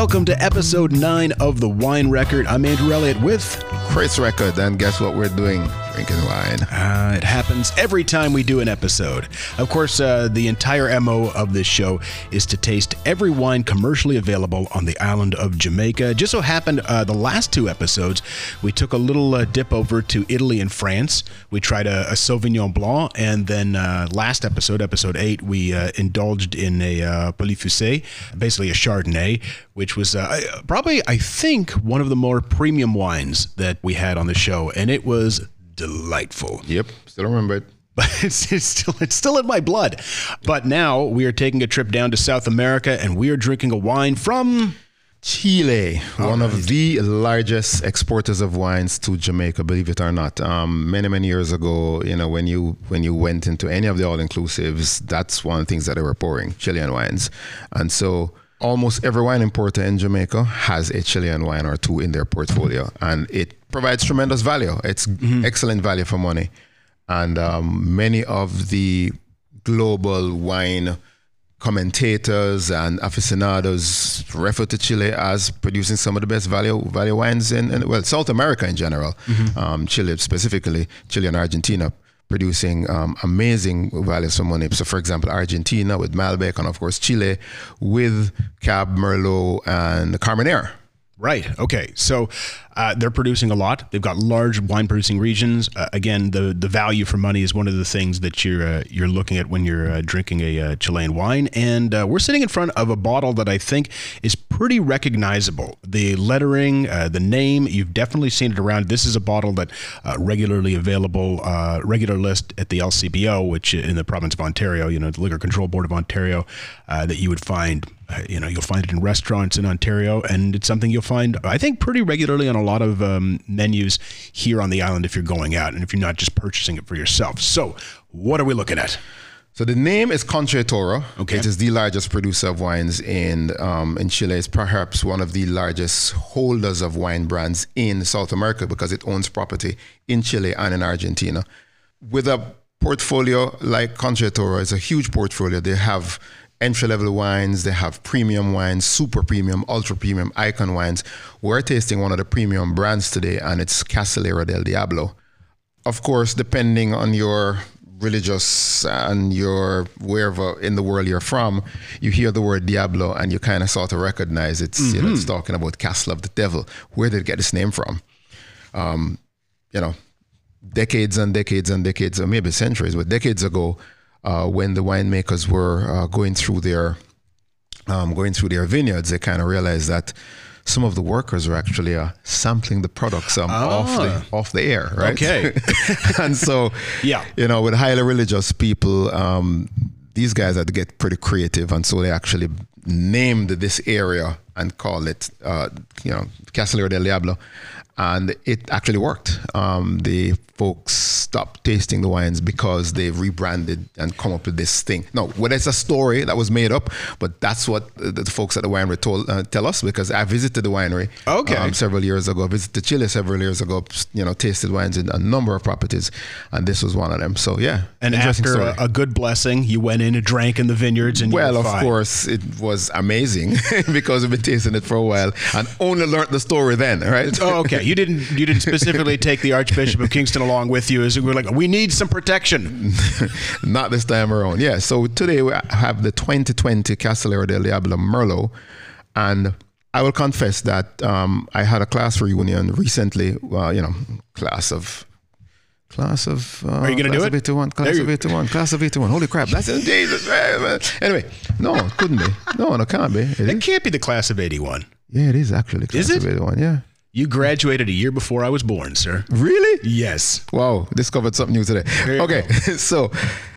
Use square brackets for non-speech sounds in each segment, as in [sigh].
Welcome to episode 9 of The Wine Record. I'm Andrew Elliott with Chris Record, and guess what we're doing? Wine. Uh, it happens every time we do an episode. Of course, uh, the entire MO of this show is to taste every wine commercially available on the island of Jamaica. Just so happened, uh, the last two episodes, we took a little uh, dip over to Italy and France. We tried a, a Sauvignon Blanc, and then uh, last episode, episode 8, we uh, indulged in a uh, Pouilly-Fuissé, basically a Chardonnay, which was probably, I think, one of the more premium wines that we had on the show, and it was delightful. Yep, still remember it. [laughs] But it's, it's still it's still in my blood. But now we are taking a trip down to South America, and we are drinking a wine from Chile, one of the largest exporters of wines to Jamaica, believe it or not. Um, many many years ago, you know, when you when you went into any of the all inclusives, that's one of the things that they were pouring Chilean wines, and so almost every wine importer in Jamaica has a Chilean wine or two in their portfolio, and it provides tremendous value. It's excellent value for money, and um, many of the global wine commentators and aficionados refer to Chile as producing some of the best value value wines in, in well South America in general, um, Chile specifically, Chile and Argentina producing um, amazing values for money. So, for example, Argentina with Malbec, and of course Chile with Cab Merlot and Carmenere. Right. Okay. So uh, they're producing a lot. They've got large wine producing regions. Uh, again, the the value for money is one of the things that you're uh, you're looking at when you're uh, drinking a uh, Chilean wine. And uh, we're sitting in front of a bottle that I think is pretty recognizable. The lettering, the name, you've definitely seen it around. This is a bottle that regularly available, regular list at the LCBO, which in the province of Ontario, you know, the Liquor Control Board of Ontario, that you would find you know you'll find it in restaurants in Ontario, and it's something you'll find I think pretty regularly on a lot of um, menus here on the island if you're going out and if you're not just purchasing it for yourself. So, what are we looking at? So the name is Concha Toro. Okay. It is the largest producer of wines in um, in Chile. It's perhaps one of the largest holders of wine brands in South America because it owns property in Chile and in Argentina. With a portfolio like Concha Toro, it's a huge portfolio. They have entry level wines, they have premium wines, super premium, ultra premium, icon wines. We're tasting one of the premium brands today, and it's Casillero del Diablo. Of course, depending on your religious and your wherever in the world you're from, you hear the word Diablo and you kind of sort of recognize it's you know it's talking about castle of the devil. Where did it get its name from? Um, you know, decades and decades and decades, or maybe centuries, but decades ago, uh, when the winemakers were uh, going through their um, going through their vineyards, they kind of realized that some of the workers were actually uh, sampling the products um, off the off the air, right? Okay. [laughs] and so, Yeah. you know, with highly religious people, um, these guys had to get pretty creative, and so they actually named this area and called it, uh, you know, Casillero del Diablo, and it actually worked. Um, the folks stopped tasting the wines because they've rebranded and come up with this thing. No, whether it's a story that was made up, but that's what the, the folks at the winery told uh, tell us because I visited the winery Okay. um, several years ago. I visited Chile several years ago. You know, tasted wines in a number of properties, and this was one of them. So yeah, And after a, a good blessing, you went in and drank in the vineyards, and you Well, of fine. course, it was amazing [laughs] because we've been tasting it for a while and only learned the story then, right? Oh, okay. You didn't. You didn't specifically [laughs] take the Archbishop of Kingston along with you. As we were like, we need some protection. [laughs] Not this time around. Yeah. So today we have the 2020 Casillero del Diablo Merlot, and I will confess that um, I had a class reunion recently. Well, you know, class of. Class of. Uh, Are you gonna class do of it? 81, Class of 81. Class of 81. Holy crap. That's in [laughs] Jesus. Anyway, no, it couldn't be. No, no, can't be. It It can't be the class of '81. Yeah, it is actually. Class Is it? of 81. Yeah. You graduated a year before I was born, sir. Really? Yes. Wow, discovered something new today. Okay, [laughs] so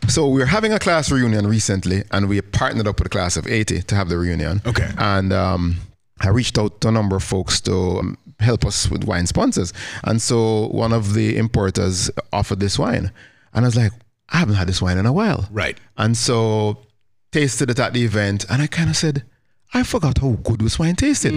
so we're having a class reunion recently, and we partnered up with a class of 80 to have the reunion. Okay. And um, I reached out to a number of folks to um, help us with wine sponsors, and so one of the importers offered this wine, and I was like, I haven't had this wine in a while. Right. And so tasted it at the event, and I kind of said, I forgot how good this wine tasted.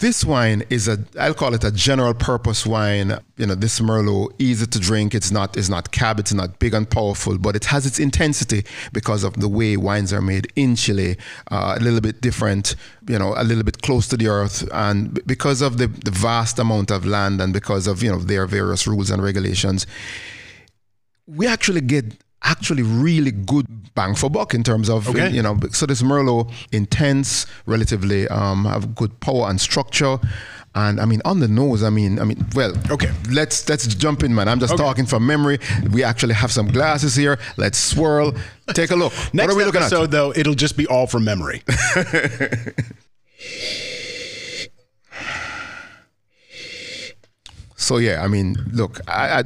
This wine is a I'll call it a general purpose wine. You know, this Merlot easy to drink. It's not it's not cab. It's not big and powerful, but it has its intensity because of the way wines are made in Chile. Uh, a little bit different. You know, a little bit close to the earth, and because of the, the vast amount of land and because of you know their various rules and regulations, we actually get actually really good bang for buck in terms of Okay. you know so this merlot intense relatively um have good power and structure and I mean on the nose I mean I mean well Okay. let's let's jump in man I'm just Okay. talking from memory we actually have some glasses here let's swirl take a look Next [laughs] what are we looking episode, at though, it'll just be all from memory. [laughs] So yeah, I mean, look, I, I,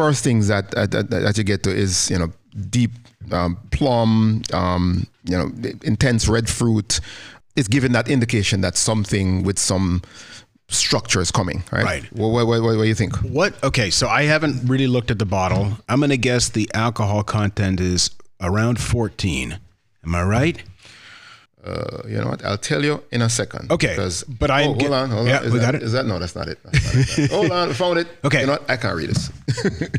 first things that, that that you get to is you know deep um, plum, um, you know, intense red fruit. It's giving that indication that something with some structure is coming, right? Right. What, what, what, what do you think? What? Okay, so I haven't really looked at the bottle. I'm going to guess the alcohol content is around 14. Am I right? Uh, you know what? I'll tell you in a second. Okay, Because but I oh, hold on, hold yeah, on. Is we that, it. Is that no? That's not it. That's not it. [laughs] hold on, found it. Okay. You know what? I can't read this. [laughs]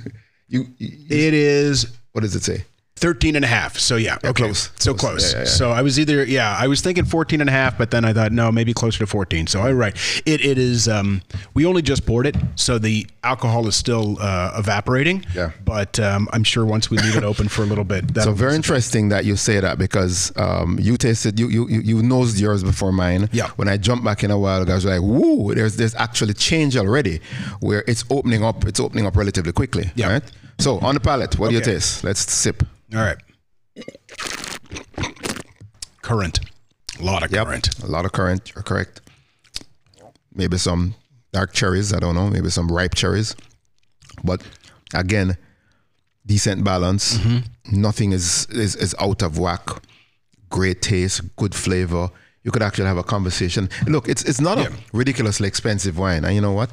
you, you. It is What does it say? 13 and a half. So yeah, okay. close. So Close. close. Yeah, yeah, yeah. So I was either yeah, I was thinking 14 and a half, but then I thought no, maybe closer to 14. So I right. It it is um we only just poured it, so the alcohol is still uh, evaporating. Yeah. But um, I'm sure once we leave it open for a little bit, So very interesting that you say that because um, you tasted you you you you nosed yours before mine. Yeah. When I jumped back in a while I was like, "Woo!" There's there's actually change already, where it's opening up. It's opening up relatively quickly. Yeah. Right. So on the palate, what do you taste? Let's sip. All right. Currant. A lot of Yep. currant. A lot of currant. You're correct. Maybe some dark cherries. I don't know. Maybe some ripe cherries. But again, decent balance. Mm-hmm. Nothing is, is is out of whack. Great taste, good flavor. You could actually have a conversation. Look, it's it's not Yeah. a ridiculously expensive wine. And you know what?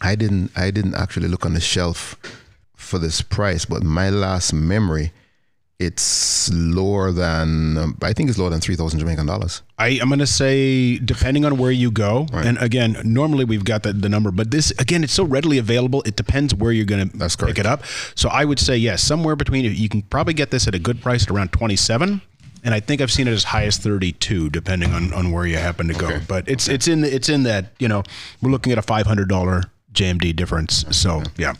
I didn't I didn't actually look on the shelf for this price, but my last memory, it's lower than um, I think it's lower than three thousand Jamaican dollars. I, I'm going to say, depending on where you go, and again, normally we've got the, the number, but this, again, it's so readily available. It depends where you're going to pick it up. So I would say, yes, somewhere between, you can probably get this at a good price at around 27. And I think I've seen it as high as 32, depending on, on where you happen to go. Okay. But it's it's in the, it's in that you know we're looking at a $500 JMD difference. So yeah,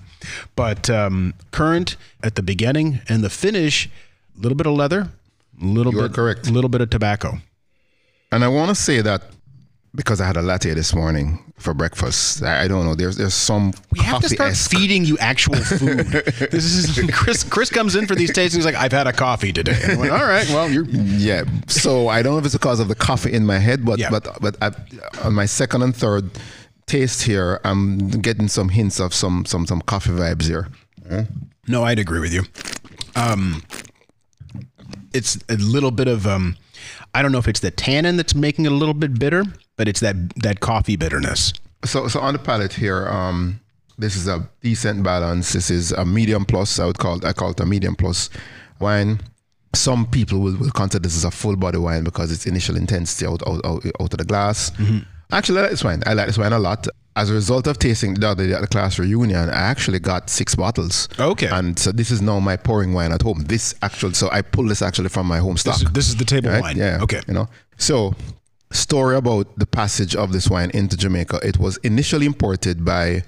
but um, currant at the beginning and the finish, a little bit of leather, a little You bit correct. a little bit of tobacco. And I want to say that because I had a latte this morning for breakfast. I, don't know. There's there's some We have to start feeding you actual food. [laughs] this is Chris. Chris comes in for these tastings he's like I've had a coffee today. And I went, All right, well you're [laughs] Yeah. So I don't know if it's because of the coffee in my head, but Yeah. but but I, on my second and third taste here, I'm getting some hints of some some some coffee vibes here. no, I'd agree with you. Um, it's a little bit of um, I don't know if it's the tannin that's making it a little bit bitter, but it's that that coffee bitterness. So so on the palate here, um, this is a decent balance. This is a medium plus. I would call it, I call it a medium plus wine. Some people will, will consider this as a full body wine because its initial intensity out out, out, out of the glass. Actually, I like this wine. I like this wine a lot. As a result of tasting the other day at the class reunion, I actually got six bottles. Okay. And so this is now my pouring wine at home. This actually, so I pulled this actually from my home stock. This is, this is the table Right? wine. Yeah. Okay. You know. So, story about the passage of this wine into Jamaica. It was initially imported by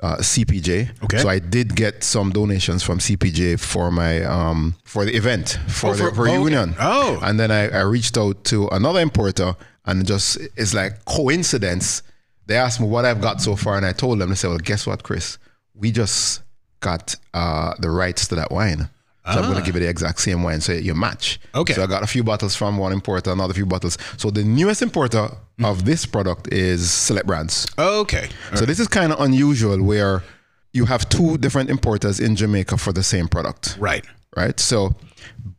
uh, CPJ. Okay. So I did get some donations from CPJ for my um for the event for Oh, the for- for oh, okay. reunion. Oh. And then I, I reached out to another importer and just it's like coincidence. They asked me what I've got so far, and I told them. They said, "Well, guess what, Chris? We just got uh, the rights to that wine." So I'm going to give you the exact same wine, so you match. Ah. Okay. So I got a few bottles from one importer, another few bottles. So the newest importer Mm. of this product is Select Brands. Okay. So this is kind of unusual, where you have two different importers in Jamaica for the same product, Right. Right? So,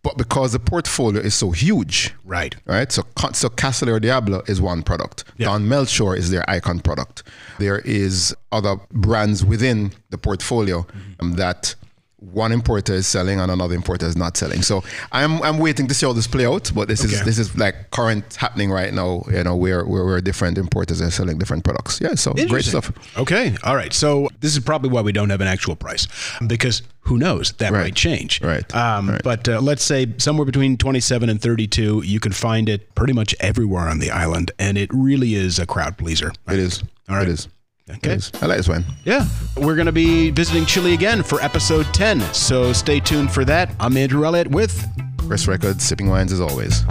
but because the portfolio is so huge, Right. right? So, so Castle Diablo is one product. Yeah. Don Melchor is their icon product. There is other brands within the portfolio Mm-hmm. um, that one importer is selling and another importer is not selling. So I'm I'm waiting to see how this play out. But this okay. is this is like current happening right now. You know, where where, where different importers are selling different products. Yeah, so great stuff. Okay, all right. So this is probably why we don't have an actual price because who knows that right. might change. Right. Um, right. But uh, let's say somewhere between 27 and 32, you can find it pretty much everywhere on the island, and it really is a crowd pleaser. It is. All right. It is. Okay. I like this one. Yeah. We're going to be visiting Chile again for episode 10. So stay tuned for that. I'm Andrew Elliott with Chris Records, sipping wines as always.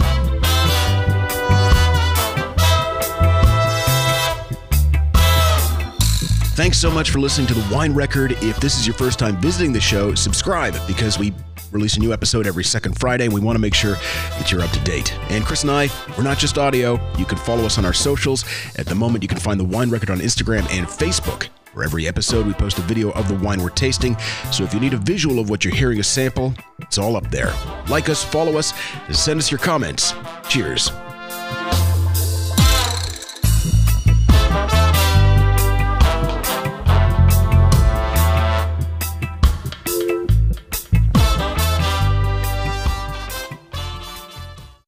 Thanks so much for listening to The Wine Record. If this is your first time visiting the show, subscribe because we release a new episode every second Friday, we want to make sure that you're up to date. And Chris and I, we're not just audio. You can follow us on our socials. At the moment, you can find The Wine Record on Instagram and Facebook. For every episode, we post a video of the wine we're tasting. So if you need a visual of what you're hearing a sample, it's all up there. Like us, follow us, and send us your comments. Cheers.